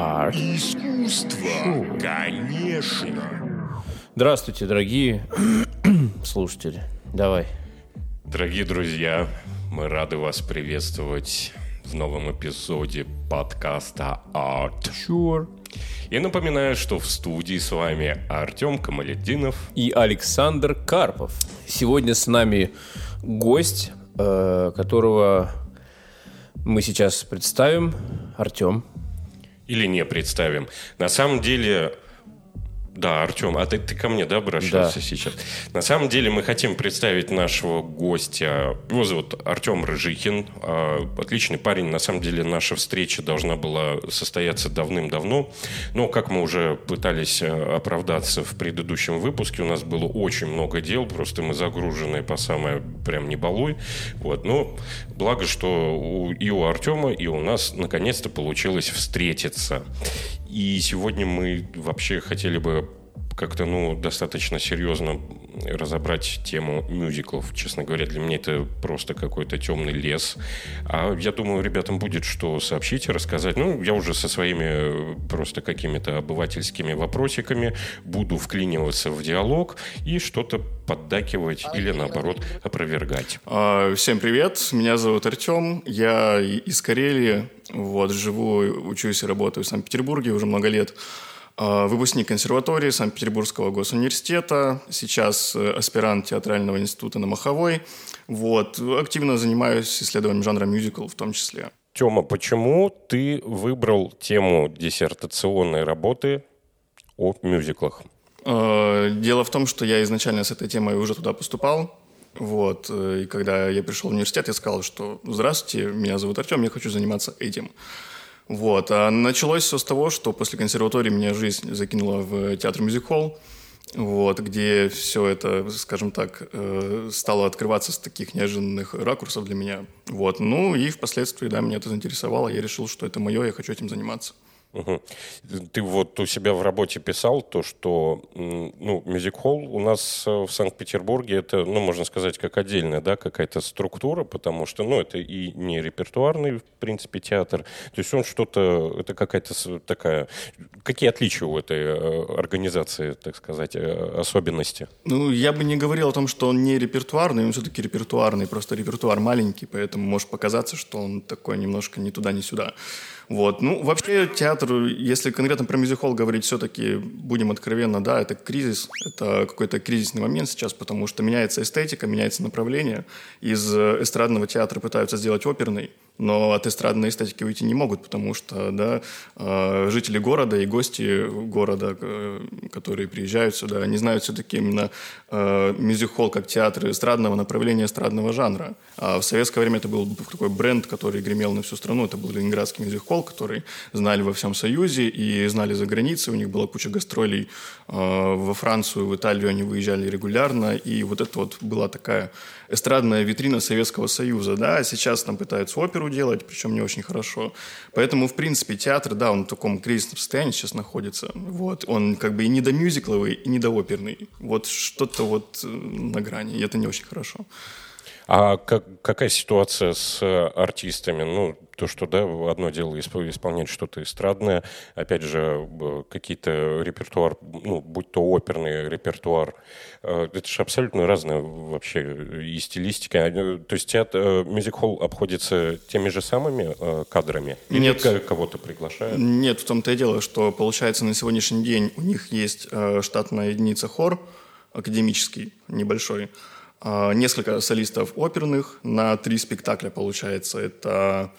Art. Искусство, конечно. Здравствуйте, дорогие слушатели. Давай. Дорогие друзья, мы рады вас приветствовать в новом эпизоде подкаста Art. Sure. И напоминаю, что в студии с вами Артем Камалетдинов. И Александр Карпов. Сегодня с нами гость, э, которого мы сейчас представим. Артем. Или не представим. На самом деле да, Артем, а ты, ты ко мне, да, обращался да. сейчас? На самом деле мы хотим представить нашего гостя. Его зовут Артем Рыжихин. А, отличный парень. На самом деле наша встреча должна была состояться давным-давно. Но, как мы уже пытались э, оправдаться в предыдущем выпуске, у нас было очень много дел. Просто мы загружены по самое прям не балуй. Вот. Но благо, что и у Артема, и у нас наконец-то получилось встретиться. И сегодня мы вообще хотели бы как-то, ну, достаточно серьезно разобрать тему мюзиклов. Честно говоря, для меня это просто какой-то темный лес. А я думаю, ребятам будет что сообщить и рассказать. Ну, я уже со своими просто какими-то обывательскими вопросиками буду вклиниваться в диалог и что-то поддакивать или, наоборот, опровергать. А, всем привет, меня зовут Артем, я из Карелии, вот, живу, учусь и работаю в Санкт-Петербурге уже много лет. А, выпускник консерватории Санкт-Петербургского госуниверситета, сейчас э, аспирант театрального института на Маховой. Вот. Активно занимаюсь исследованием жанра мюзикл в том числе. Тёма, почему ты выбрал тему диссертационной работы о мюзиклах? А, дело в том, что я изначально с этой темой уже туда поступал. Вот. Э, и когда я пришел в университет, я сказал, что «Здравствуйте, меня зовут Артем, я хочу заниматься этим». Вот. А началось все с того, что после консерватории меня жизнь закинула в театр мюзик-холл, вот, где все это, скажем так, э, стало открываться с таких неожиданных ракурсов для меня. Вот. Ну и впоследствии, да, меня это заинтересовало, я решил, что это мое, я хочу этим заниматься. Угу. Ты вот у себя в работе писал то, что ну, мюзик-холл у нас э, в Санкт-Петербурге это, ну, можно сказать, как отдельная, да, какая-то структура, потому что, ну, это и не репертуарный, в принципе, театр. То есть он что-то, это какая-то такая... Какие отличия у этой э, организации, так сказать, э, особенности? Ну, я бы не говорил о том, что он не репертуарный, он все-таки репертуарный, просто репертуар маленький, поэтому может показаться, что он такой немножко ни туда, ни сюда. Вот. Ну, вообще театр, если конкретно про мюзикл говорить, все-таки, будем откровенно, да, это кризис, это какой-то кризисный момент сейчас, потому что меняется эстетика, меняется направление. Из эстрадного театра пытаются сделать оперный, но от эстрадной эстетики уйти не могут, потому что да, э, жители города и гости города, э, которые приезжают сюда, они знают все-таки именно э, мюзик-холл как театр эстрадного направления эстрадного жанра. А в советское время это был такой бренд, который гремел на всю страну. Это был ленинградский мюзик-холл, который знали во всем Союзе и знали за границей. У них была куча гастролей во Францию, в Италию они выезжали регулярно. И вот это вот была такая эстрадная витрина Советского Союза. Да? А сейчас там пытаются оперу делать, причем не очень хорошо. Поэтому, в принципе, театр, да, он в таком кризисном состоянии сейчас находится. Вот. Он как бы и не до мюзикловый, и не до оперный. Вот что-то вот э, на грани, и это не очень хорошо. А как, какая ситуация с артистами? Ну, то, что, да, одно дело исполнять что-то эстрадное, опять же, какие-то репертуар, ну, будь то оперный репертуар, э, это же абсолютно разное вообще и стилистика. Э, то есть театр, э, мюзик-холл обходится теми же самыми кадрами? Или Нет. кого-то приглашают? Нет, в том-то и дело, что, получается, на сегодняшний день у них есть штатная единица хор, академический, небольшой, несколько солистов оперных на три спектакля, получается. Это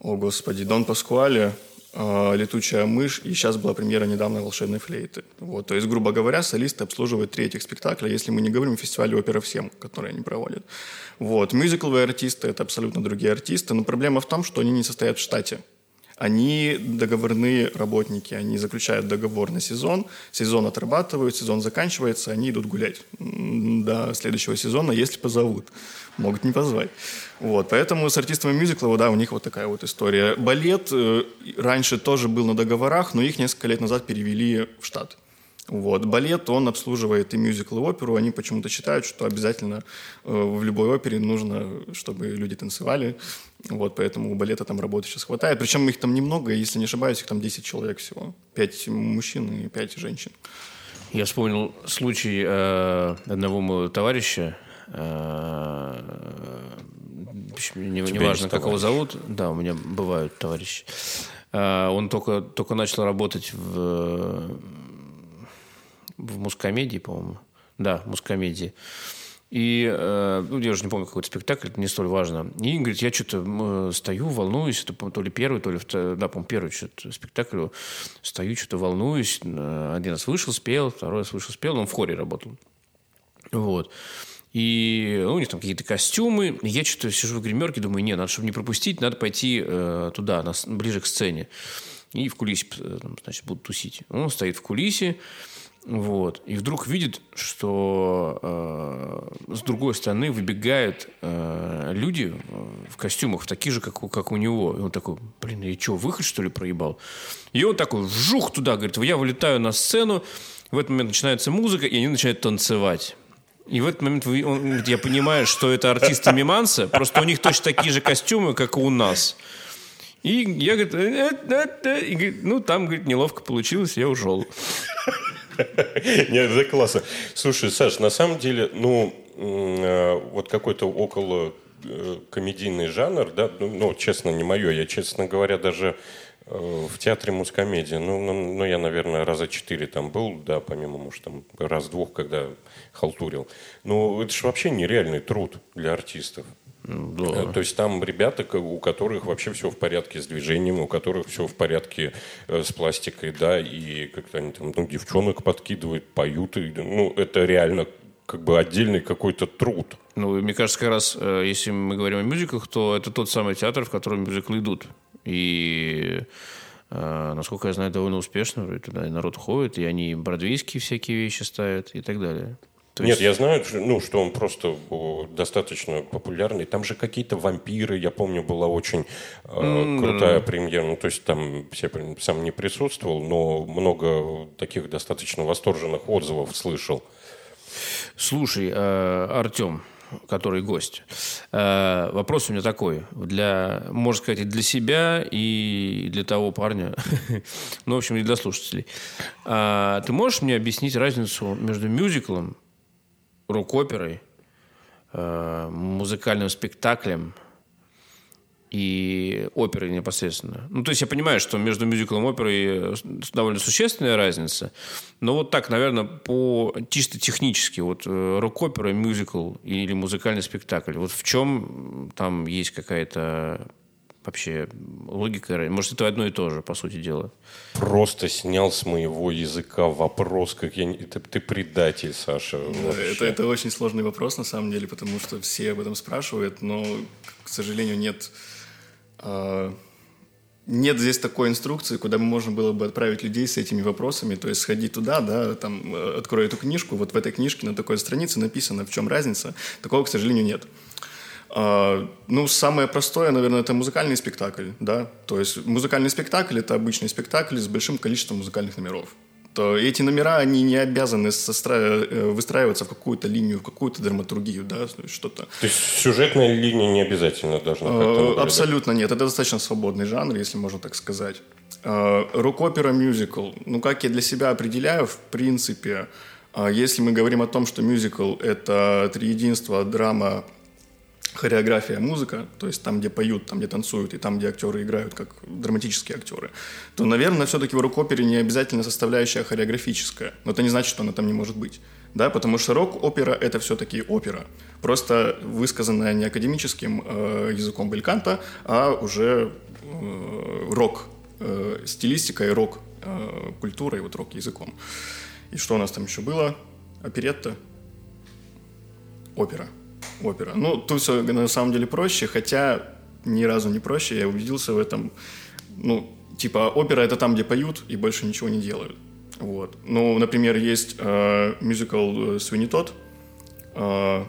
о господи, Дон Паскуале, э, «Летучая мышь», и сейчас была премьера недавно «Волшебной флейты». Вот, то есть, грубо говоря, солисты обслуживают три этих спектакля, если мы не говорим о фестивале опера всем, который они проводят. Вот, мюзикловые артисты – это абсолютно другие артисты, но проблема в том, что они не состоят в штате они договорные работники, они заключают договор на сезон, сезон отрабатывают, сезон заканчивается, они идут гулять до следующего сезона, если позовут. Могут не позвать. Вот, поэтому с артистами мюзикла, да, у них вот такая вот история. Балет э, раньше тоже был на договорах, но их несколько лет назад перевели в штат. Вот. Балет, он обслуживает и мюзикл, и оперу. Они почему-то считают, что обязательно э, в любой опере нужно, чтобы люди танцевали. Вот, поэтому у балета там работы сейчас хватает. Причем их там немного, если не ошибаюсь, их там 10 человек всего. 5 мужчин и 5 женщин. Я вспомнил случай э, одного моего товарища. Э, не, не важно, как его зовут. Да, у меня бывают товарищи. Э, он только, только начал работать в в мускомедии, по-моему. Да, в мускомедии. И э, ну, я уже не помню, какой-то спектакль, это не столь важно. И говорит, я что-то стою, волнуюсь, это то ли первый, то ли второй, да, по-моему, первый что-то спектакль, стою, что-то волнуюсь. Один раз вышел, спел, второй раз вышел, спел, он в хоре работал. Вот. И ну, у них там какие-то костюмы. Я что-то сижу в гримерке, думаю, не, надо, чтобы не пропустить, надо пойти э, туда, на, ближе к сцене. И в кулисе, э, значит, будут тусить. Он стоит в кулисе, вот. И вдруг видит, что э, с другой стороны выбегают э, люди в костюмах, такие же, как, у, как у него. И он такой, блин, я что, выход, что ли, проебал? И он такой, вжух туда, говорит, я вылетаю на сцену, в этот момент начинается музыка, и они начинают танцевать. И в этот момент он, говорит, я понимаю, что это артисты Миманса, просто у них точно такие же костюмы, как у нас. И я, говорит, э, э, э, говорит ну, там, говорит, неловко получилось, я ушел. Нет, это классно. Слушай, Саш, на самом деле, ну, э, вот какой-то около э, комедийный жанр, да, ну, ну, честно, не мое. Я, честно говоря, даже э, в театре мускомедии, ну, ну, ну, я, наверное, раза четыре там был, да, помимо, может, там, раз-двух, когда халтурил. Но это же вообще нереальный труд для артистов. Да. Э, то есть там ребята, у которых вообще все в порядке с движением, у которых все в порядке э, с пластикой, да, и как-то они там, ну, девчонок подкидывают, поют, и, ну, это реально как бы отдельный какой-то труд. Ну, мне кажется, как раз, э, если мы говорим о мюзиклах, то это тот самый театр, в котором мюзиклы идут. И насколько я знаю, довольно успешно. Туда и народ ходит, и они бродвейские всякие вещи ставят и так далее. То Нет, есть... я знаю, ну, что он просто достаточно популярный. Там же какие-то вампиры, я помню, была очень э, mm-hmm. крутая премьера. Ну, то есть там я сам не присутствовал, но много таких достаточно восторженных отзывов слышал. Слушай, э, Артем, который гость. Э, вопрос у меня такой. Для, можно сказать, и для себя, и для того парня. ну, в общем, и для слушателей. А, ты можешь мне объяснить разницу между мюзиклом рок-оперой, э, музыкальным спектаклем и оперой непосредственно. Ну, то есть я понимаю, что между мюзиклом и оперой довольно существенная разница, но вот так, наверное, по чисто технически, вот э, рок-опера, мюзикл или музыкальный спектакль, вот в чем там есть какая-то вообще логика? Может, это одно и то же, по сути дела? Просто снял с моего языка вопрос, как я... Это, ты предатель, Саша. это, это очень сложный вопрос, на самом деле, потому что все об этом спрашивают, но, к сожалению, нет... Э, нет здесь такой инструкции, куда можно было бы отправить людей с этими вопросами. То есть сходи туда, да, там, э, открой эту книжку, вот в этой книжке на такой странице написано, в чем разница. Такого, к сожалению, нет. А, ну, самое простое, наверное, это музыкальный спектакль, да. То есть музыкальный спектакль – это обычный спектакль с большим количеством музыкальных номеров. То эти номера, они не обязаны э, выстраиваться в какую-то линию, в какую-то драматургию, да, что-то. То есть сюжетная линия не обязательно должна как-то Абсолютно нет. Это достаточно свободный жанр, если можно так сказать. А, рок-опера, мюзикл. Ну, как я для себя определяю, в принципе, если мы говорим о том, что мюзикл – это триединство, драма, хореография, музыка, то есть там, где поют, там, где танцуют, и там, где актеры играют, как драматические актеры, то, наверное, все-таки в рок-опере не обязательно составляющая хореографическая. Но это не значит, что она там не может быть. Да, потому что рок-опера – это все-таки опера. Просто высказанная не академическим э, языком бельканта, а уже э, рок, э, стилистикой, рок э, вот рок-языком. И что у нас там еще было? Оперетта? Опера опера. Ну, тут все на самом деле проще, хотя ни разу не проще. Я убедился в этом. Ну, типа, опера это там, где поют и больше ничего не делают. Вот. Ну, например, есть э, мюзикл э, «Свинни Тот», э,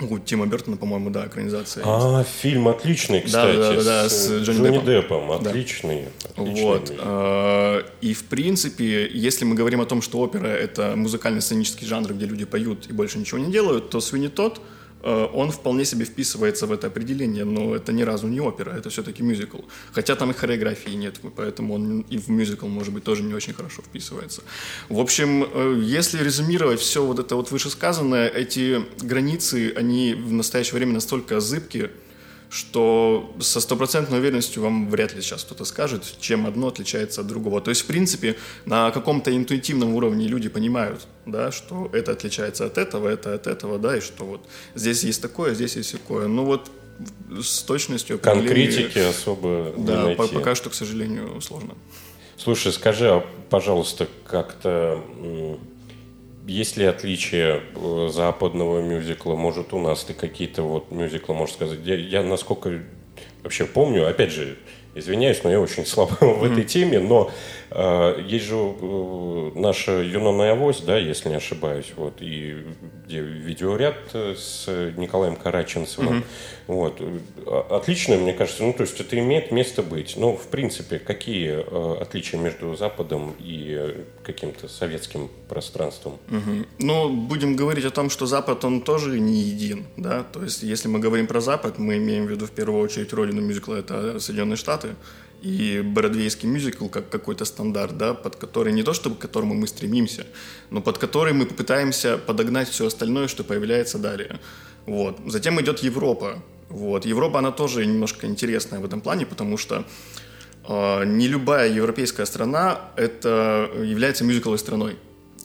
У Тима Бертона, по-моему, да, экранизация. А, фильм отличный, кстати. Да, да, да, с, с Джонни, Джонни Деппом. Деппом. Отличный. Да. отличный вот. А, и, в принципе, если мы говорим о том, что опера — это музыкально-сценический жанр, где люди поют и больше ничего не делают, то Свинни Тодд — он вполне себе вписывается в это определение, но это ни разу не опера, это все-таки мюзикл. Хотя там и хореографии нет, поэтому он и в мюзикл, может быть, тоже не очень хорошо вписывается. В общем, э, если резюмировать все вот это вот вышесказанное, эти границы, они в настоящее время настолько зыбкие, что со стопроцентной уверенностью вам вряд ли сейчас кто-то скажет, чем одно отличается от другого. То есть, в принципе, на каком-то интуитивном уровне люди понимают, да, что это отличается от этого, это от этого, да, и что вот здесь есть такое, здесь есть такое. Ну вот с точностью... Конкретики особо Да, найти. пока что, к сожалению, сложно. Слушай, скажи, а, пожалуйста, как-то есть ли отличие э, западного мюзикла? Может, у нас ты какие-то вот мюзиклы, можешь сказать? Я, я насколько вообще помню, опять же, извиняюсь, но я очень слаб в этой теме, но есть же э, наша Юнона Авось, да, если не ошибаюсь, вот, и где видеоряд э, с Николаем Караченцевым. Mm-hmm. Вот. Отлично, мне кажется, ну, то есть это имеет место быть. Но, в принципе, какие э, отличия между Западом и каким-то советским пространством? Угу. Ну, будем говорить о том, что Запад, он тоже не един, да, то есть если мы говорим про Запад, мы имеем в виду в первую очередь родину мюзикла, это Соединенные Штаты, и бродвейский мюзикл как какой-то стандарт, да, под который не то чтобы к которому мы стремимся, но под который мы попытаемся подогнать все остальное, что появляется далее. Вот. Затем идет Европа. Вот. Европа, она тоже немножко интересная в этом плане, потому что э, не любая европейская страна это является мюзикловой страной.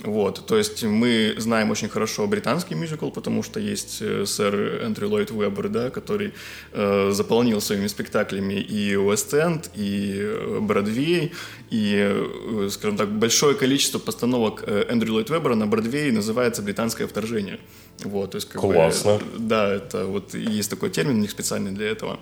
Вот, то есть мы знаем очень хорошо британский мюзикл, потому что есть э, сэр Эндрю Ллойд Уэббер, да, который э, заполнил своими спектаклями и Уэст-Энд, и э, Бродвей, и, э, скажем так, большое количество постановок Эндрю Ллойд Уэббера на Бродвее называется «Британское вторжение». Вот, то есть, как Классно. Бы, да, это вот есть такой термин у них специальный для этого.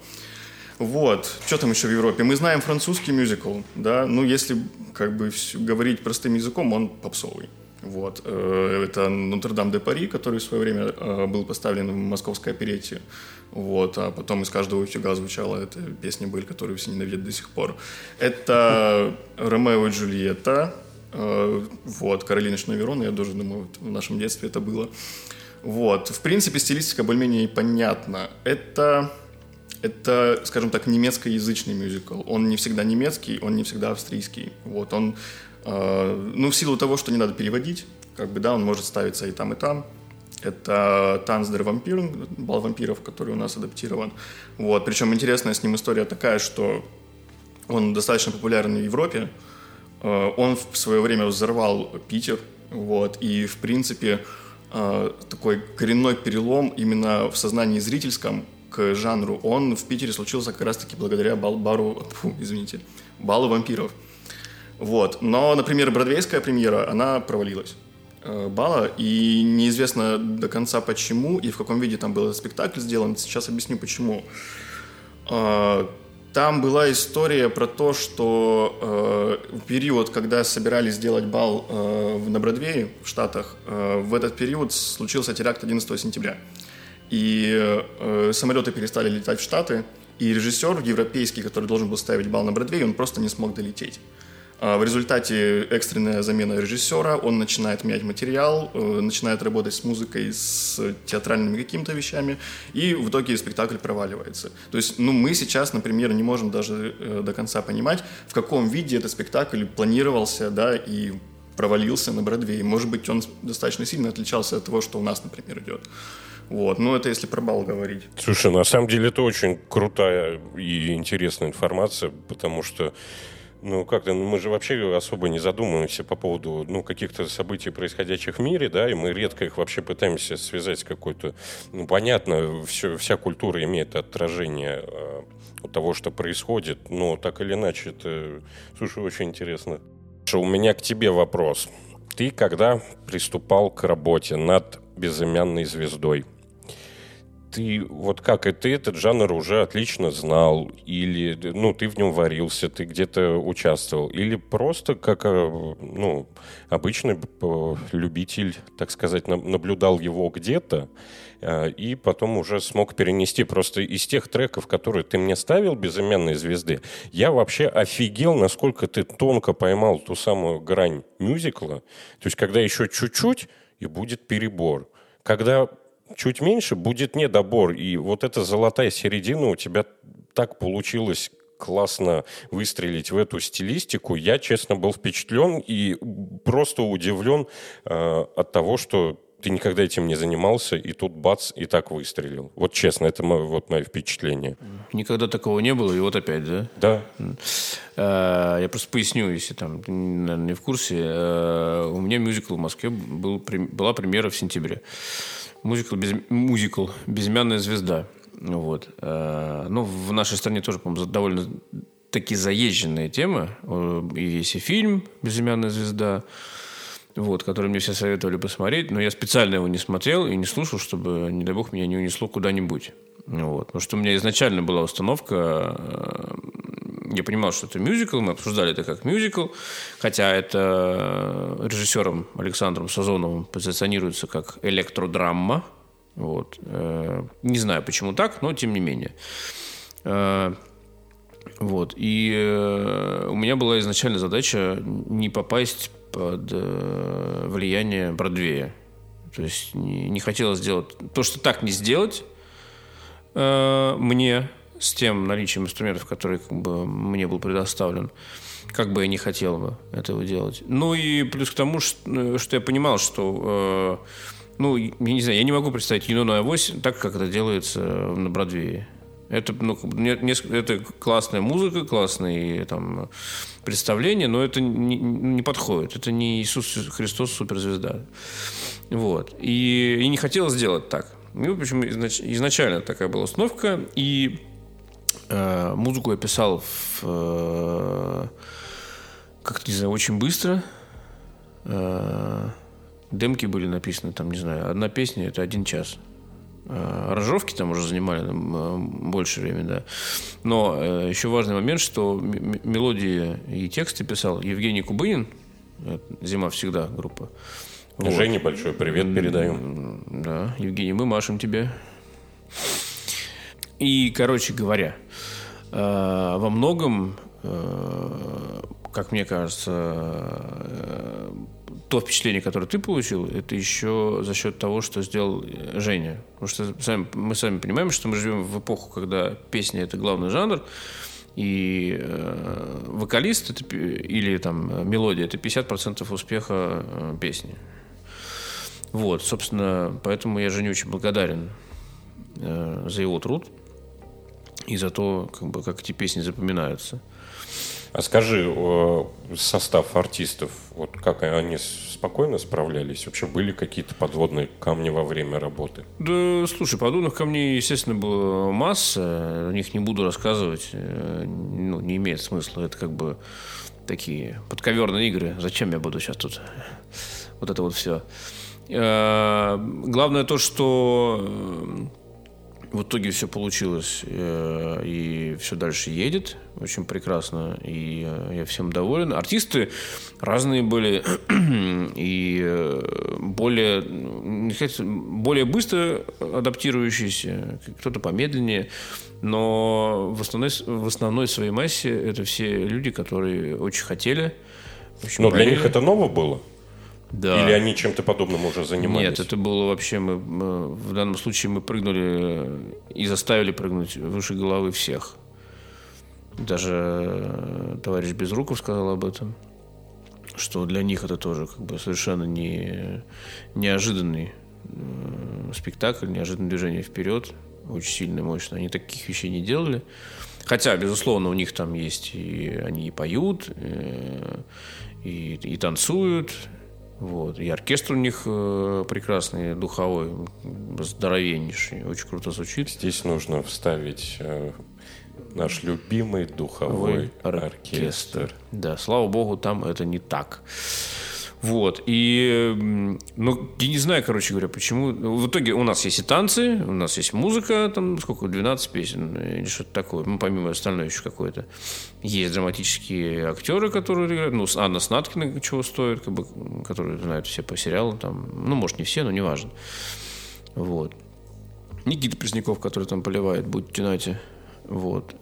Вот. Что там еще в Европе? Мы знаем французский мюзикл, да, ну, если как бы говорить простым языком, он попсовый. Вот. Э, это Нотр-Дам-де-Пари, который в свое время э, был поставлен в московской оперете. Вот. А потом из каждого утюга звучала эта песня «Быль», которую все ненавидят до сих пор. Это Ромео и Джульетта. Э, вот. Каролина Шнаверона, я даже думаю, в нашем детстве это было. Вот. В принципе, стилистика более-менее понятна. Это это, скажем так, немецкоязычный мюзикл. Он не всегда немецкий, он не всегда австрийский. Вот, он ну, в силу того, что не надо переводить, как бы, да, он может ставиться и там, и там. Это «Танц der вампир», «Бал вампиров», который у нас адаптирован. Вот. Причем интересная с ним история такая, что он достаточно популярен в Европе. Э, он в свое время взорвал Питер. Вот. И, в принципе, э, такой коренной перелом именно в сознании зрительском к жанру, он в Питере случился как раз-таки благодаря бал, бару, фу, извините, балу вампиров. Вот. Но, например, бродвейская премьера, она провалилась. Э, Бала, и неизвестно до конца почему и в каком виде там был этот спектакль сделан. Сейчас объясню почему. Э, там была история про то, что э, в период, когда собирались сделать бал э, на Бродвее в Штатах, э, в этот период случился теракт 11 сентября. И э, самолеты перестали летать в Штаты, и режиссер европейский, который должен был ставить бал на Бродвее, он просто не смог долететь. А, в результате экстренная замена режиссера, он начинает менять материал, э, начинает работать с музыкой, с театральными какими-то вещами, и в итоге спектакль проваливается. То есть, ну, мы сейчас, например, не можем даже э, до конца понимать, в каком виде этот спектакль планировался, да, и провалился на Бродвее. Может быть, он достаточно сильно отличался от того, что у нас, например, идет. Вот, ну это если про бал говорить. Слушай, на самом деле это очень крутая и интересная информация, потому что ну, как-то, ну, мы же вообще особо не задумываемся по поводу, ну, каких-то событий, происходящих в мире, да, и мы редко их вообще пытаемся связать с какой-то... Ну, понятно, все, вся культура имеет отражение э, того, что происходит, но так или иначе это, слушай, очень интересно. Что у меня к тебе вопрос. Ты когда приступал к работе над безымянной звездой, ты вот как, и ты этот жанр уже отлично знал, или, ну, ты в нем варился, ты где-то участвовал, или просто как, э, ну, обычный э, любитель, так сказать, наблюдал его где-то, э, и потом уже смог перенести просто из тех треков, которые ты мне ставил, «Безымянной звезды», я вообще офигел, насколько ты тонко поймал ту самую грань мюзикла. То есть, когда еще чуть-чуть, и будет перебор. Когда чуть меньше, будет недобор. И вот эта золотая середина у тебя так получилось классно выстрелить в эту стилистику. Я, честно, был впечатлен и просто удивлен э, от того, что ты никогда этим не занимался, и тут бац, и так выстрелил. Вот честно, это мое, вот мое впечатление. Никогда такого не было, и вот опять, да? Да. Э, я просто поясню, если там, наверное, не в курсе. Э, у меня мюзикл в Москве был, была премьера в сентябре. Мюзикл, без, мюзикл «Безымянная звезда». Вот. Э, ну, в нашей стране тоже, по-моему, довольно таки заезженная тема. Э, и есть и фильм «Безымянная звезда», вот, который мне все советовали посмотреть, но я специально его не смотрел и не слушал, чтобы, не дай бог, меня не унесло куда-нибудь. Вот. Потому что у меня изначально была установка, э, я понимал, что это мюзикл, мы обсуждали это как мюзикл, хотя это режиссером Александром Сазоновым позиционируется как электродрама. Вот. Э, не знаю, почему так, но тем не менее. Э, вот. И у меня была изначально задача не попасть под влияние Бродвея. То есть не, не хотелось сделать... То, что так не сделать, э, мне с тем наличием инструментов, которые как бы, мне был предоставлен, как бы я не хотел бы этого делать. Ну и плюс к тому, что, что я понимал, что, э, ну, я не знаю, я не могу представить Юнону Авось так, как это делается на Бродвее. Это, ну, несколько, это классная музыка, классные там, представления, но это не, не подходит. Это не Иисус Христос суперзвезда. Вот. И, и не хотел сделать так. Ну, в общем, изнач, изначально такая была установка. И э, музыку я писал в, э, как-то, не знаю, очень быстро. Э, демки были написаны, там, не знаю, одна песня – это один час. Э, аранжировки там уже занимали э, больше времени, да. Но э, еще важный момент, что мелодии и тексты писал Евгений Кубынин, «Зима всегда» группа. Вот. Жене большой привет передаем. Да, Евгений, мы машем тебе. И, короче говоря, э, во многом, э, как мне кажется, э, то впечатление, которое ты получил, это еще за счет того, что сделал Женя. Потому что сами, мы сами понимаем, что мы живем в эпоху, когда песня – это главный жанр, и э, вокалист это, или там мелодия – это 50% успеха э, песни. Вот, собственно, поэтому я Жене очень благодарен э, за его труд и за то, как, бы, как эти песни запоминаются. А скажи, состав артистов, вот как они спокойно справлялись? Вообще были какие-то подводные камни во время работы? Да, слушай, подводных камней, естественно, была масса. О них не буду рассказывать. Э, ну, не имеет смысла. Это как бы такие подковерные игры. Зачем я буду сейчас тут вот это вот все? Э, главное то, что э, в итоге все получилось, э, и все дальше едет. Очень прекрасно, и я всем доволен. Артисты разные были, и более, более быстро адаптирующиеся, кто-то помедленнее, но в основной, в основной своей массе это все люди, которые очень хотели. Очень но болели. для них это ново было? Да. Или они чем-то подобным уже занимались? Нет, это было вообще мы, мы в данном случае мы прыгнули и заставили прыгнуть выше головы всех. Даже э, товарищ Безруков сказал об этом, что для них это тоже как бы совершенно не неожиданный э, спектакль, неожиданное движение вперед, очень сильно, мощно. Они таких вещей не делали. Хотя, безусловно, у них там есть и они и поют, и, э, и, и танцуют, вот. И оркестр у них э, прекрасный, духовой, здоровеннейший, очень круто звучит. Здесь нужно вставить э, наш любимый духовой оркестр. оркестр. Да, слава богу, там это не так. Вот. И, ну, я не знаю, короче говоря, почему. В итоге у нас есть и танцы, у нас есть музыка, там, сколько, 12 песен или что-то такое. Ну, помимо остального еще какое-то. Есть драматические актеры, которые играют. Ну, Анна Снаткина чего стоит, как бы, которые знают все по сериалу. Там, ну, может, не все, но неважно. Вот. Никита Пресняков, который там поливает, будет в Тюнате. Вот.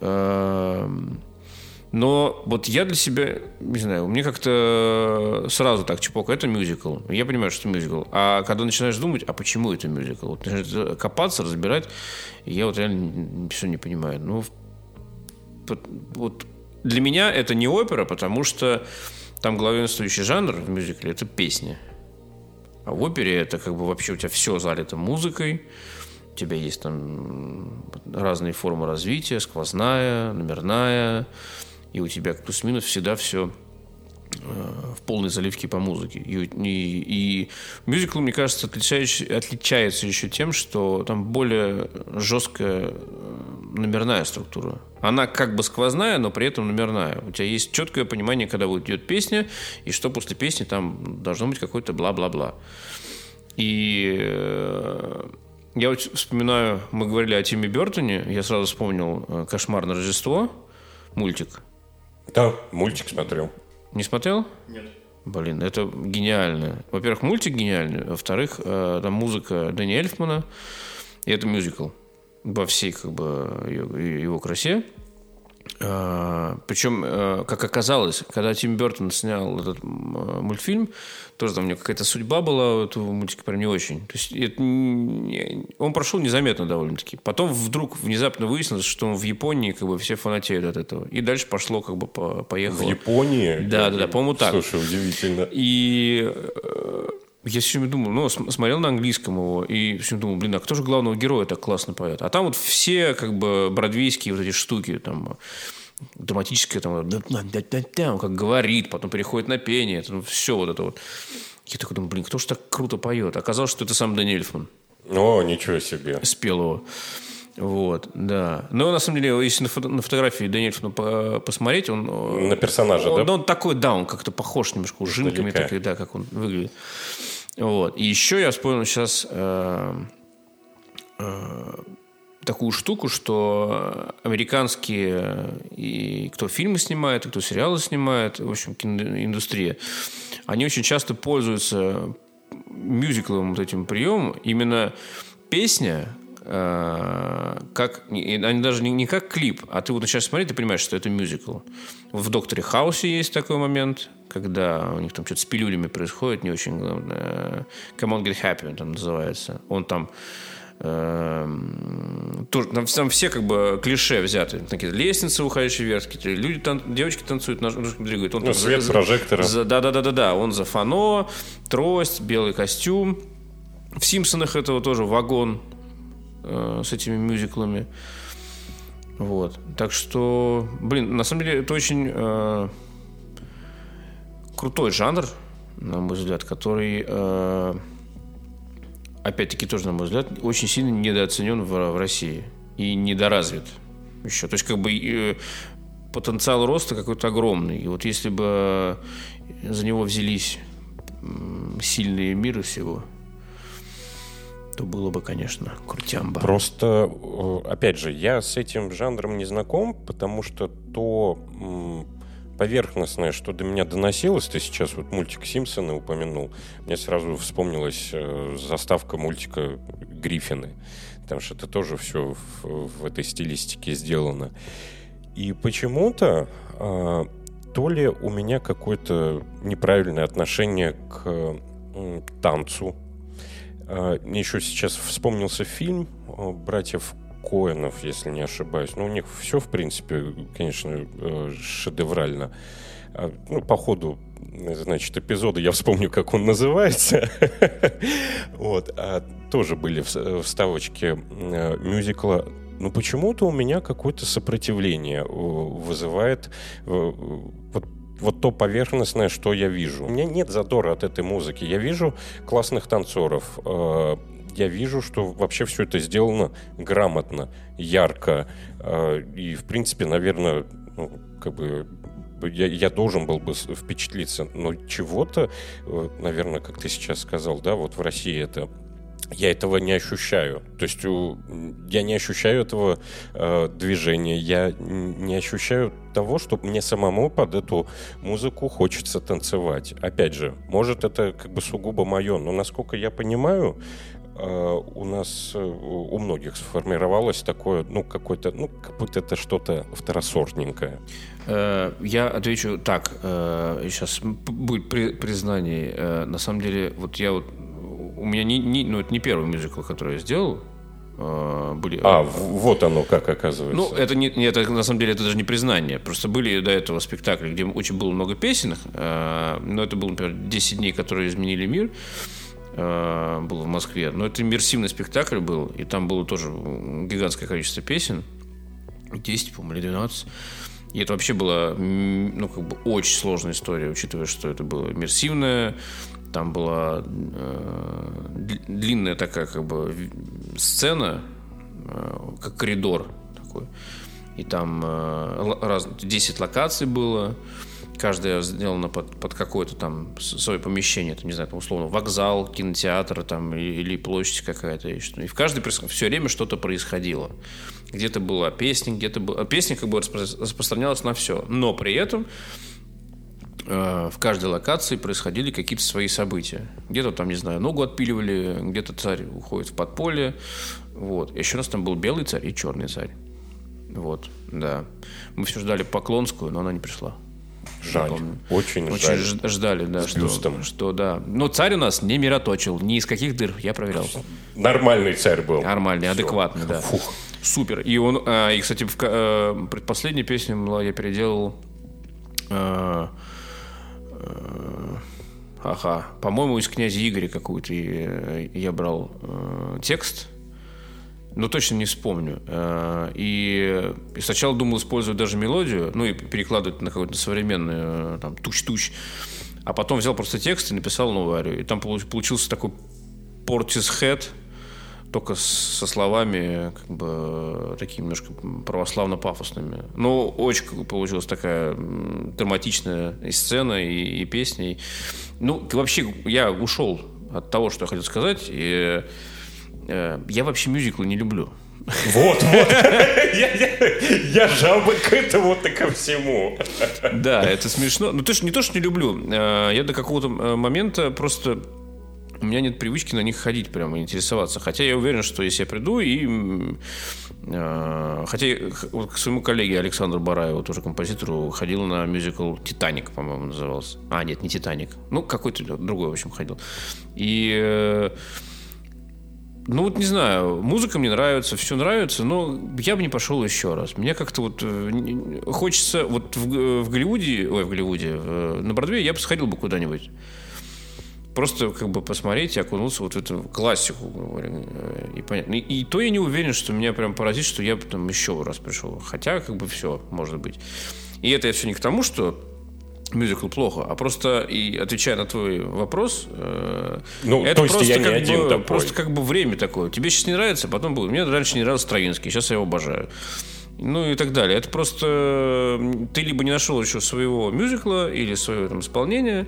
Но вот я для себя, не знаю, мне как-то сразу так чпок, это мюзикл. Я понимаю, что мюзикл. А когда начинаешь думать, а почему это мюзикл? Вот начинаешь копаться, разбирать, я вот реально все не понимаю. Ну, вот для меня это не опера, потому что там главенствующий жанр в мюзикле – это песня. А в опере это как бы вообще у тебя все залито музыкой, у тебя есть там разные формы развития, сквозная, номерная, и у тебя плюс-минус всегда все э, в полной заливке по музыке. И, и, и мюзикл, мне кажется, отличается, отличается еще тем, что там более жесткая э, номерная структура. Она как бы сквозная, но при этом номерная. У тебя есть четкое понимание, когда вот идет песня, и что после песни там должно быть какой-то бла-бла-бла. И э, я вот вспоминаю, мы говорили о Тиме Бертоне, я сразу вспомнил «Кошмар на Рождество», мультик. Да, мультик смотрел. Не смотрел? Нет. Блин, это гениально. Во-первых, мультик гениальный. Во-вторых, э, там музыка Дэни Эльфмана. И это мюзикл во всей как бы его красе. А, Причем, э, как оказалось, когда Тим Бертон снял этот э, мультфильм, тоже там у него какая-то судьба была у этого мультика прям не очень. То есть это, он прошел незаметно довольно-таки. Потом вдруг внезапно выяснилось, что он в Японии как бы все фанатеют от этого. И дальше пошло как бы по, поехало. В Японии? Да, да, да, по-моему так. Слушай, удивительно. И э, я все время думал, ну, смотрел на английском его, и все думал, блин, а кто же главного героя так классно поет? А там вот все, как бы, бродвейские вот эти штуки, там, драматическое, там, как говорит, потом переходит на пение, там, все вот это вот. Я такой думаю, блин, кто же так круто поет? Оказалось, что это сам Дани Эльфман. О, ничего себе. Спел его. Вот, да. Но на самом деле, если на, фото, на фотографии Даниэльфона по, посмотреть, он... На персонажа, он, да? Он такой, да, он как-то похож немножко ужинками, так, да, как он выглядит. Вот. И еще я вспомнил сейчас э, э, такую штуку, что американские, и кто фильмы снимает, и кто сериалы снимает, в общем, киноиндустрия, они очень часто пользуются мюзикловым вот этим приемом. Именно песня, э, как, они даже не, не как клип, а ты вот начинаешь смотреть, ты понимаешь, что это мюзикл. В «Докторе Хаусе» есть такой момент, когда у них там что-то с пилюлями происходит, не очень главное. «Come on, get happy» там называется. Он там Эм, там, там все как бы клише взяты. Такие лестницы, уходящие вверх, какие люди, тан, девочки танцуют, ножками двигают. Он ну, свет за, прожектора. Да-да-да-да-да. Он за фано, трость, белый костюм. В «Симпсонах» этого тоже вагон э, с этими мюзиклами. Вот. Так что, блин, на самом деле это очень э, крутой жанр, на мой взгляд, который... Э, опять-таки тоже, на мой взгляд, очень сильно недооценен в, в России и недоразвит еще. То есть, как бы э, потенциал роста какой-то огромный. И вот если бы за него взялись сильные мира всего, то было бы, конечно, крутямба. Просто, э, опять же, я с этим жанром не знаком, потому что то поверхностное, что до меня доносилось, ты сейчас вот мультик Симпсоны упомянул, мне сразу вспомнилась э, заставка мультика Гриффины. Потому что это тоже все в, в этой стилистике сделано. И почему-то э, то ли у меня какое-то неправильное отношение к танцу. Мне еще сейчас вспомнился фильм э, братьев Коэнов, если не ошибаюсь. Ну, у них все, в принципе, конечно, э, шедеврально. А, ну, по ходу, значит, эпизода я вспомню, как он называется. вот. А тоже были вставочки э, мюзикла но почему-то у меня какое-то сопротивление вызывает вот, вот то поверхностное, что я вижу. У меня нет задора от этой музыки. Я вижу классных танцоров, я вижу, что вообще все это сделано грамотно, ярко. Э, и, в принципе, наверное, ну, как бы я, я должен был бы впечатлиться, но чего-то, э, наверное, как ты сейчас сказал, да, вот в России это я этого не ощущаю. То есть я не ощущаю этого э, движения, я не ощущаю того, что мне самому под эту музыку хочется танцевать. Опять же, может это как бы сугубо мое, но насколько я понимаю, э, у нас, э, у многих сформировалось такое, ну, какой-то, ну, как будто это что-то второсортненькое. Э, я отвечу так. Сейчас будет признание. На самом деле, вот я вот у меня не, не, ну, это не первый мюзикл, который я сделал. А, были... А, вот оно как оказывается. Ну, это, не, это на самом деле это даже не признание. Просто были до этого спектакли, где очень было много песен. А, но это был, например, 10 дней, которые изменили мир. А, было в Москве. Но это иммерсивный спектакль был. И там было тоже гигантское количество песен. 10, по-моему, или 12. И это вообще была ну, как бы очень сложная история, учитывая, что это было иммерсивное, там была э, длинная такая как бы сцена, э, как коридор такой. И там э, раз, 10 локаций было. Каждая сделана под, под какое-то там свое помещение, там, не знаю, там, условно, вокзал, кинотеатр там, или, или площадь какая-то. И, что, и в каждой все время что-то происходило. Где-то была песня, где-то была... Песня как бы распространялась на все. Но при этом в каждой локации происходили какие-то свои события. Где-то там, не знаю, ногу отпиливали, где-то царь уходит в подполье. Вот. Еще нас там был белый царь и черный царь. Вот, да. Мы все ждали Поклонскую, но она не пришла. Жаль. Очень, Очень жаль. ждали, да. С что, что, да. Но царь у нас не мироточил. Ни из каких дыр, я проверял. Нормальный царь был. Нормальный, Все. адекватный, да. Фух. Супер. И он, а, и, кстати, в, а, предпоследнюю песню я переделал а, Э, ага, по-моему, из князя Игоря какую-то я брал э, текст, но точно не вспомню. Э, и, и сначала думал использовать даже мелодию, ну и перекладывать на какую-то современную, там, туч-туч. А потом взял просто текст и написал новую арию. И там получился такой Portishead, только со словами как бы такими немножко православно-пафосными. Но очень получилась такая драматичная и сцена, и, и песня. Ну, вообще, я ушел от того, что я хотел сказать. И, э, я вообще мюзиклы не люблю. Вот, вот. Я жабы к этому, то ко всему. Да, это смешно. Ну, то, что не то, что не люблю. Э, я до какого-то э, момента просто у меня нет привычки на них ходить прямо, интересоваться. Хотя я уверен, что если я приду и... Э, хотя вот к своему коллеге Александру Бараеву, тоже композитору, ходил на мюзикл «Титаник», по-моему, назывался. А, нет, не «Титаник». Ну, какой-то другой, в общем, ходил. И... Э, ну вот не знаю, музыка мне нравится, все нравится, но я бы не пошел еще раз. Мне как-то вот э, хочется вот в, в Голливуде, ой, в Голливуде, на Бродвее я бы сходил бы куда-нибудь просто как бы посмотреть и окунуться вот в эту классику, говоря, э, и понятно. И, и то я не уверен, что меня прям поразит, что я потом еще раз пришел. Хотя, как бы все, может быть. И это я все не к тому, что мюзикл плохо, а просто и отвечая на твой вопрос, э, ну, это то есть просто я не как один бы, такой. просто как бы время такое. Тебе сейчас не нравится, потом будет. Мне раньше не нравился Стравинский, сейчас я его обожаю. Ну и так далее. Это просто ты либо не нашел еще своего мюзикла или своего там исполнения,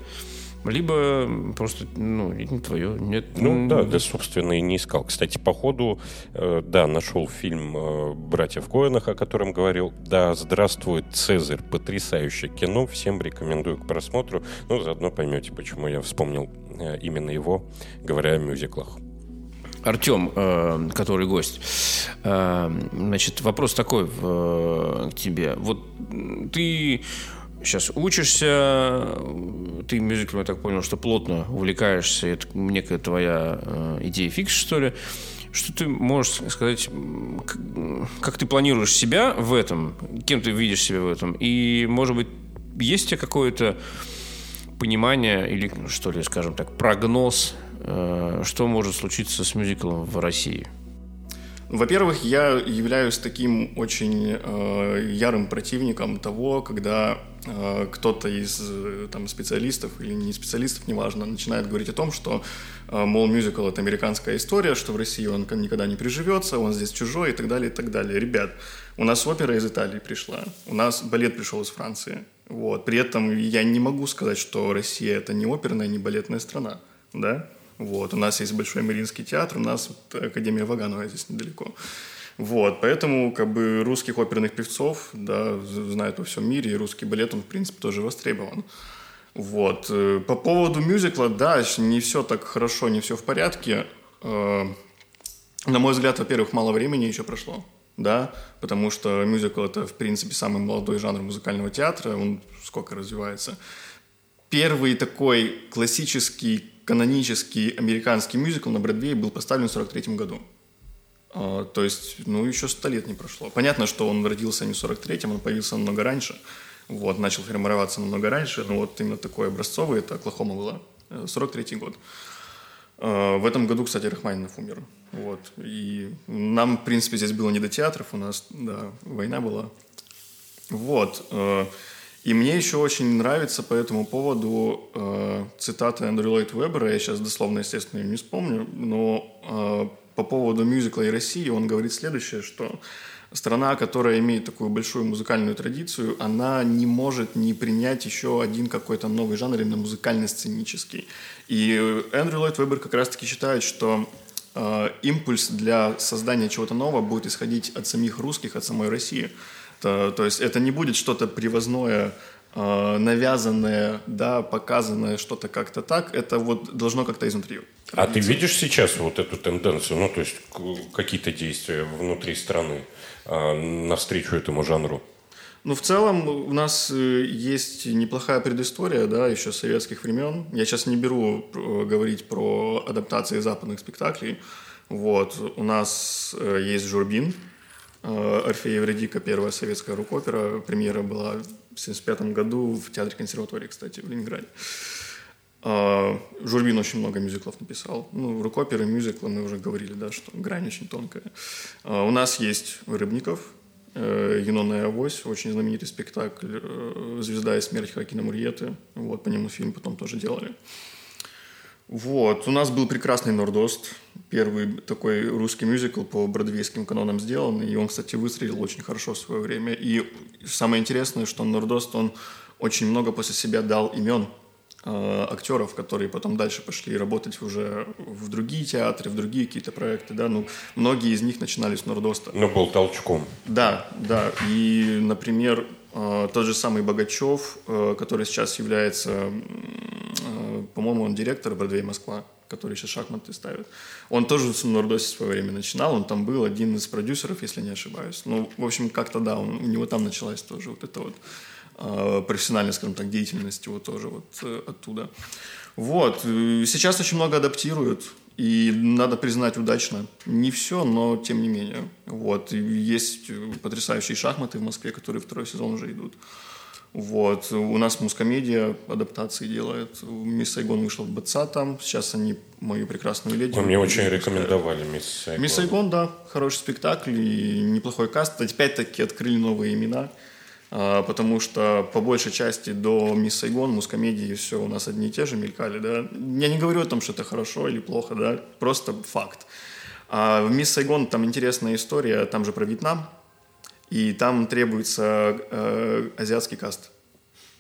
либо просто, ну, не твое. Нет, ну, да, да, собственно, и не искал. Кстати, по ходу, э, да, нашел фильм э, «Братьев Коэнах», о котором говорил. Да, здравствует Цезарь. Потрясающее кино. Всем рекомендую к просмотру. Ну, заодно поймете, почему я вспомнил э, именно его, говоря о мюзиклах. Артем, э, который гость, э, значит, вопрос такой э, к тебе. Вот ты сейчас учишься, ты мюзиклом, я так понял, что плотно увлекаешься, это некая твоя э, идея фикс, что ли. Что ты можешь сказать, как ты планируешь себя в этом, кем ты видишь себя в этом, и, может быть, есть у тебя какое-то понимание или, что ли, скажем так, прогноз, э, что может случиться с мюзиклом в России? Во-первых, я являюсь таким очень э, ярым противником того, когда э, кто-то из э, там, специалистов или не специалистов, неважно, начинает говорить о том, что, э, мол, мюзикл — это американская история, что в России он никогда не приживется, он здесь чужой и так далее, и так далее. Ребят, у нас опера из Италии пришла, у нас балет пришел из Франции. Вот. При этом я не могу сказать, что Россия это не оперная, не балетная страна. Да? Вот. У нас есть Большой Мариинский театр, у нас вот Академия Ваганова здесь недалеко. Вот, поэтому как бы русских оперных певцов, да, знают во всем мире, и русский балет, он, в принципе, тоже востребован. Вот. Э, по поводу мюзикла, да, не все так хорошо, не все в порядке. Э, на мой взгляд, во-первых, мало времени еще прошло, да, потому что мюзикл – это, в принципе, самый молодой жанр музыкального театра, он сколько развивается. Первый такой классический, канонический американский мюзикл на Бродвее был поставлен в 43 году. А, то есть, ну, еще сто лет не прошло. Понятно, что он родился не в 43-м, он появился намного раньше. Вот, начал формироваться намного раньше. Но вот именно такой образцовый, это Оклахома была, 43-й э, год. А, в этом году, кстати, Рахманинов умер. Вот. И нам, в принципе, здесь было не до театров, у нас, да, война была. Вот. Э, и мне еще очень нравится по этому поводу э, цитата Эндрю Ллойд Вебера, я сейчас дословно, естественно, ее не вспомню, но по поводу мюзикла и России он говорит следующее, что страна, которая имеет такую большую музыкальную традицию, она не может не принять еще один какой-то новый жанр, именно музыкально-сценический. И Эндрю Ллойд Вебер как раз-таки считает, что э, импульс для создания чего-то нового будет исходить от самих русских, от самой России. То, то есть это не будет что-то привозное, э, навязанное, да, показанное что-то как-то так. Это вот должно как-то изнутри а ты видишь сейчас вот эту тенденцию, ну, то есть какие-то действия внутри страны а, навстречу этому жанру? Ну, в целом у нас э, есть неплохая предыстория, да, еще с советских времен. Я сейчас не беру э, говорить про адаптации западных спектаклей. Вот. У нас э, есть «Журбин», Орфея Евредика, первая советская рок-опера. Премьера была в 1975 году в Театре консерватории, кстати, в Ленинграде. А, Журбин очень много мюзиклов написал. Ну, рукоперы, мюзиклы, мы уже говорили, да, что грань очень тонкая. А, у нас есть Рыбников, э, Юнона Авось, очень знаменитый спектакль э, «Звезда и смерть» Хакина Мурьеты. Вот, по нему фильм потом тоже делали. Вот. У нас был прекрасный «Нордост», первый такой русский мюзикл по бродвейским канонам сделан, и он, кстати, выстрелил очень хорошо в свое время. И самое интересное, что «Нордост», он очень много после себя дал имен Э, актеров, которые потом дальше пошли работать уже в другие театры, в другие какие-то проекты, да, ну, многие из них начинали с Нордоста. Но был толчком. Да, да, и, например, тот же самый Богачев, э, который сейчас является, по-моему, он директор Бродвей Москва, который сейчас шахматы ставит. Он тоже с Нордосе в свое время начинал, он там был один из продюсеров, если не ошибаюсь. Ну, в общем, как-то да, он, у него там началась тоже вот эта вот Э, профессиональной, скажем так, деятельности вот тоже вот э, оттуда. Вот. Сейчас очень много адаптируют, и надо признать удачно. Не все, но тем не менее. Вот. И есть потрясающие шахматы в Москве, которые второй сезон уже идут. Вот. У нас мускомедия адаптации делает. Мисс Сайгон вышла в БЦА там. Сейчас они мою прекрасную леди. Мне очень рекомендовали Мисс Сайгон. Мисс Сайгон, да. Хороший спектакль и неплохой каст. Опять-таки открыли новые имена. А, потому что по большей части до «Мисс Сайгон» мускомедии все у нас одни и те же мелькали, да. Я не говорю о том, что это хорошо или плохо, да, просто факт. А в «Мисс Сайгон» там интересная история, там же про Вьетнам, и там требуется э, азиатский каст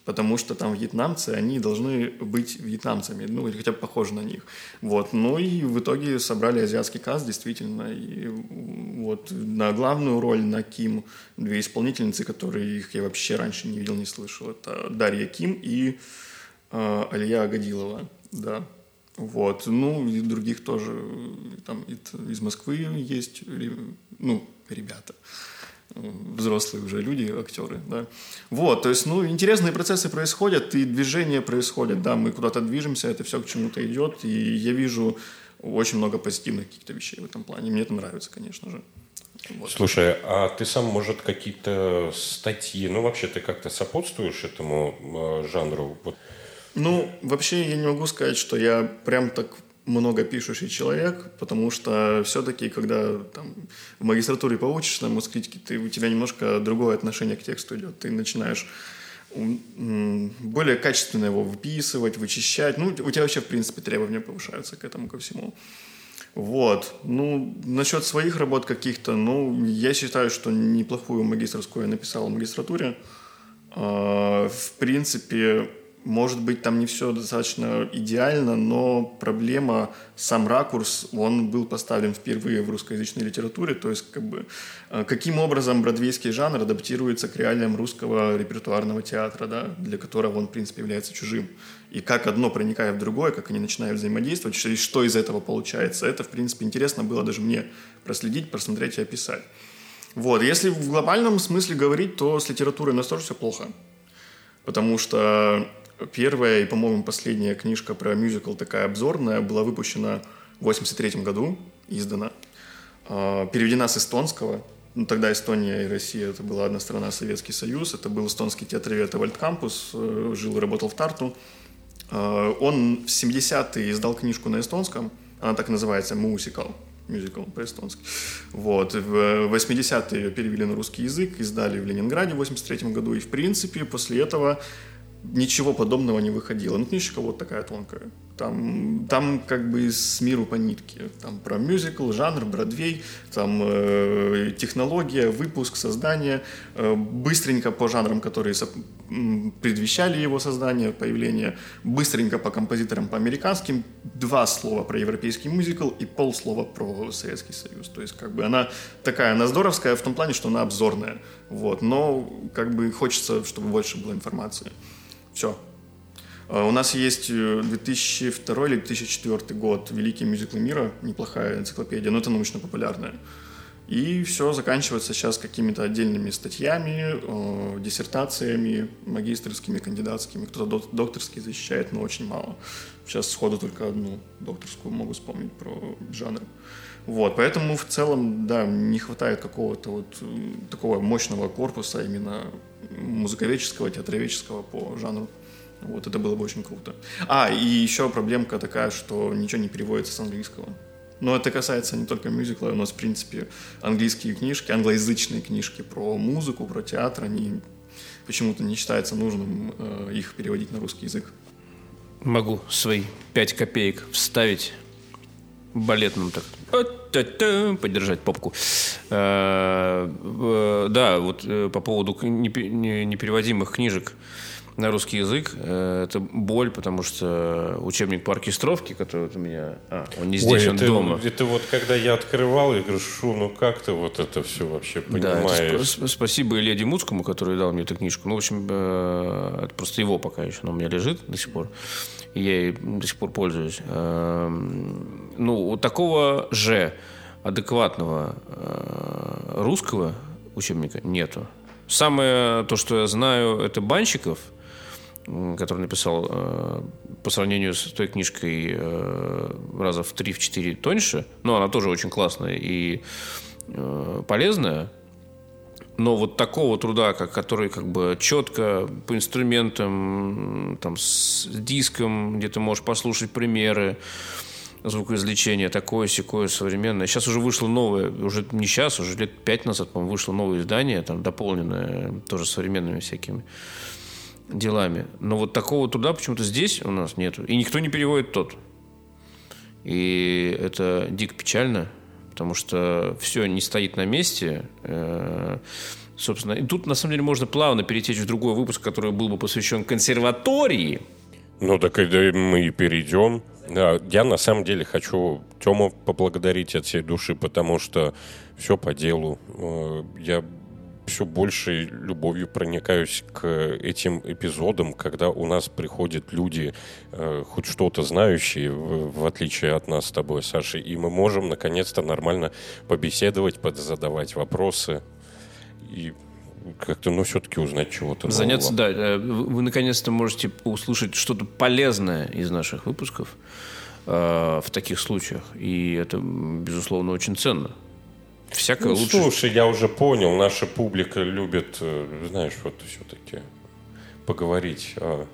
потому что там вьетнамцы, они должны быть вьетнамцами, ну, или хотя бы похожи на них. Вот. Ну, и в итоге собрали азиатский каст, действительно, и вот на главную роль на Ким две исполнительницы, которые их я вообще раньше не видел, не слышал. Это Дарья Ким и э, Алия Агадилова, да. Вот. Ну, и других тоже, там из Москвы есть, ну, ребята взрослые уже люди, актеры, да. Вот, то есть, ну, интересные процессы происходят, и движения происходят, да, мы куда-то движемся, это все к чему-то идет, и я вижу очень много позитивных каких-то вещей в этом плане, мне это нравится, конечно же. Вот. Слушай, а ты сам, может, какие-то статьи, ну, вообще ты как-то сопутствуешь этому э, жанру? Вот. Ну, вообще я не могу сказать, что я прям так много пишущий человек, потому что все-таки, когда там, в магистратуре поучишься на критики, ты, у тебя немножко другое отношение к тексту идет. Ты начинаешь более качественно его выписывать, вычищать. Ну, у тебя вообще, в принципе, требования повышаются к этому, ко всему. Вот. Ну, насчет своих работ каких-то, ну, я считаю, что неплохую магистрскую я написал в магистратуре. А, в принципе, может быть, там не все достаточно идеально, но проблема, сам ракурс, он был поставлен впервые в русскоязычной литературе, то есть как бы э, каким образом бродвейский жанр адаптируется к реалиям русского репертуарного театра, да, для которого он, в принципе, является чужим. И как одно проникает в другое, как они начинают взаимодействовать, и что из этого получается, это, в принципе, интересно было даже мне проследить, просмотреть и описать. Вот, если в глобальном смысле говорить, то с литературой нас тоже все плохо. Потому что Первая и, по-моему, последняя книжка про мюзикл, такая обзорная, была выпущена в 83 году, издана. А, переведена с эстонского. Ну, тогда Эстония и Россия, это была одна страна, Советский Союз. Это был эстонский театровед Вальд Кампус, э, жил и работал в Тарту. А, он в 70-е издал книжку на эстонском, она так называется «Мусикал», мюзикл по-эстонски. Вот. В 80-е ее перевели на русский язык, издали в Ленинграде в 83 году. И, в принципе, после этого ничего подобного не выходило. Ну, книжка вот такая тонкая. Там, там как бы с миру по нитке. Там про мюзикл, жанр, Бродвей, там э, технология, выпуск, создание. Э, быстренько по жанрам, которые со, предвещали его создание, появление. Быстренько по композиторам по американским. Два слова про европейский мюзикл и полслова про Советский Союз. То есть как бы она такая, она здоровская в том плане, что она обзорная. Вот. Но как бы хочется, чтобы больше было информации. Все. А, у нас есть 2002 э, или 2004 год «Великие мюзиклы мира», неплохая энциклопедия, но это научно-популярная. И все заканчивается сейчас какими-то отдельными статьями, э, диссертациями, магистрскими, кандидатскими. Кто-то докторские защищает, но очень мало. Сейчас сходу только одну докторскую могу вспомнить про жанр. Вот, поэтому в целом, да, не хватает какого-то вот э, такого мощного корпуса именно музыковедческого, театроведческого по жанру. Вот это было бы очень круто. А, и еще проблемка такая, что ничего не переводится с английского. Но это касается не только мюзикла, у нас, в принципе, английские книжки, англоязычные книжки про музыку, про театр, они почему-то не считается нужным э, их переводить на русский язык. Могу свои пять копеек вставить балетным так поддержать попку. Э, да, вот э, по поводу непереводимых книжек на русский язык. Э, это боль, потому что учебник по оркестровке, который вот у меня... А, он не здесь, Ой, он это, дома. Это вот когда я открывал, я говорю, шу, ну как ты вот это все вообще понимаешь? Да, спасибо Илье Демуцкому, который дал мне эту книжку. Ну, в общем, это просто его пока еще, но у меня лежит до сих пор и я ей до сих пор пользуюсь. Эм, ну, вот такого же адекватного э, русского учебника нету. Самое то, что я знаю, это Банщиков, который написал э, по сравнению с той книжкой э, раза в 3-4 тоньше, но она тоже очень классная и полезная, но вот такого труда, как, который как бы четко по инструментам, там, с диском, где ты можешь послушать примеры звукоизвлечения, такое, секое, современное. Сейчас уже вышло новое, уже не сейчас, уже лет пять назад, по-моему, вышло новое издание, там, дополненное тоже современными всякими делами. Но вот такого труда почему-то здесь у нас нету. И никто не переводит тот. И это дико печально потому что все не стоит на месте. Э, собственно, и тут, на самом деле, можно плавно перетечь в другой выпуск, который был бы посвящен консерватории. Ну, так мы и перейдем. Я на самом деле хочу Тему поблагодарить от всей души, потому что все по делу. Э, я все большей любовью проникаюсь к этим эпизодам, когда у нас приходят люди, э, хоть что-то знающие, в, в отличие от нас с тобой, Саша, и мы можем наконец-то нормально побеседовать, задавать вопросы и как-то, ну, все-таки узнать чего-то Заняться, да. Э, вы, наконец-то можете услышать что-то полезное из наших выпусков э, в таких случаях. И это, безусловно, очень ценно всякое ну, лучше. Слушай, я уже понял, наша публика любит, э, знаешь, вот все-таки поговорить о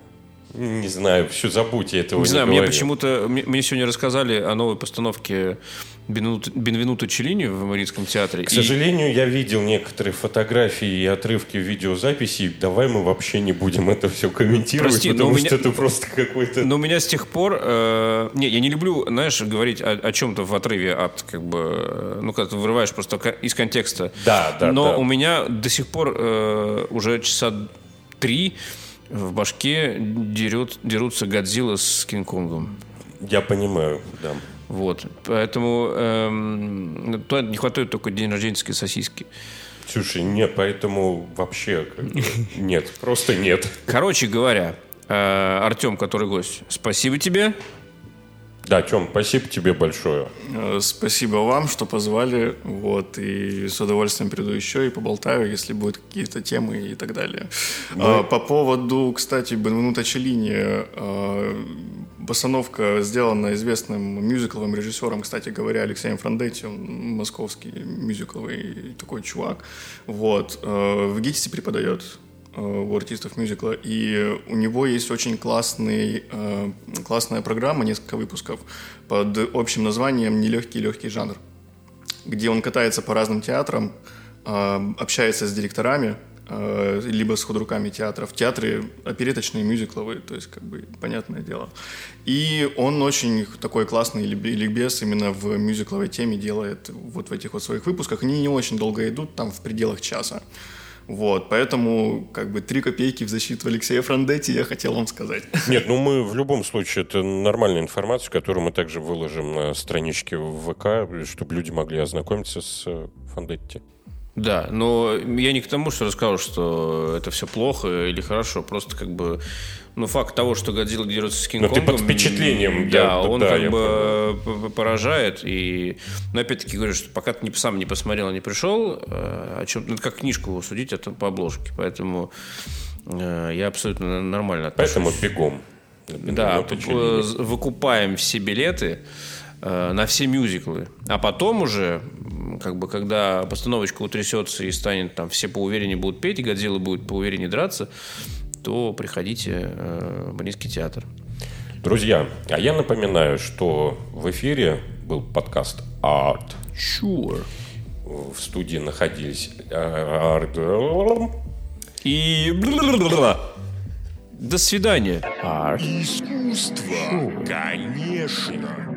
не знаю, все забудь, я этого не, не знаю, говорил. мне почему-то... Мне сегодня рассказали о новой постановке Бенвенуто Челлини в Марийском театре. К и... сожалению, я видел некоторые фотографии и отрывки видеозаписей. Давай мы вообще не будем это все комментировать, Прости, потому что меня... это просто какой-то... Но у меня с тех пор... Э... Не, я не люблю, знаешь, говорить о, о чем-то в отрыве от, как бы... Э, ну, когда ты вырываешь просто из контекста. Да, да, Но да. у меня до сих пор э, уже часа три в башке дерет, дерутся Годзилла с Кинг-Конгом. Я понимаю, да. Вот. Поэтому эм, не хватает только день рожденской сосиски. Слушай, нет, поэтому вообще нет, просто нет. Короче говоря, э, Артем, который гость, спасибо тебе. Да, Тём, спасибо тебе большое. Э, спасибо вам, что позвали. Вот, и с удовольствием приду еще и поболтаю, если будут какие-то темы и так далее. Мы... А, по поводу, кстати, Бенвенута Челлини, а, постановка сделана известным мюзикловым режиссером, кстати говоря, Алексеем Франдетти, он московский мюзикловый такой чувак. Вот. В ГИТИСе преподает Э, у артистов мюзикла, и у него есть очень классный, э, классная программа, несколько выпусков под общим названием «Нелегкий легкий жанр», где он катается по разным театрам, э, общается с директорами, либо с худруками театров. Театры опереточные, мюзикловые, то есть, как бы, понятное дело. И он очень такой классный ликбез именно в мюзикловой теме делает вот в этих вот своих выпусках. Они не очень долго идут, там в пределах часа. Вот, поэтому как бы три копейки в защиту Алексея Франдетти я хотел вам сказать. Нет, ну мы в любом случае, это нормальная информация, которую мы также выложим на страничке в ВК, чтобы люди могли ознакомиться с э, Франдетти. Да, но я не к тому, что рассказал, что это все плохо или хорошо, просто как бы ну, факт того, что Годзилла дерется с Кинг-Конгом... Но ты под впечатлением. Да, да он да, как бы понял. поражает. И, но опять-таки говорю, что пока ты сам не посмотрел, не пришел, э, о чем, ну, как книжку судить, это по обложке. Поэтому э, я абсолютно нормально отношусь. Поэтому бегом. Да, выкупаем все билеты э, на все мюзиклы. А потом уже, как бы, когда постановочка утрясется и станет там, все поувереннее будут петь, и Годзилла будет поувереннее драться, то приходите э, в Мариинский театр. Друзья, а я напоминаю, что в эфире был подкаст Art. Sure. В студии находились Art э, и до свидания. Art. Искусство, sure. конечно.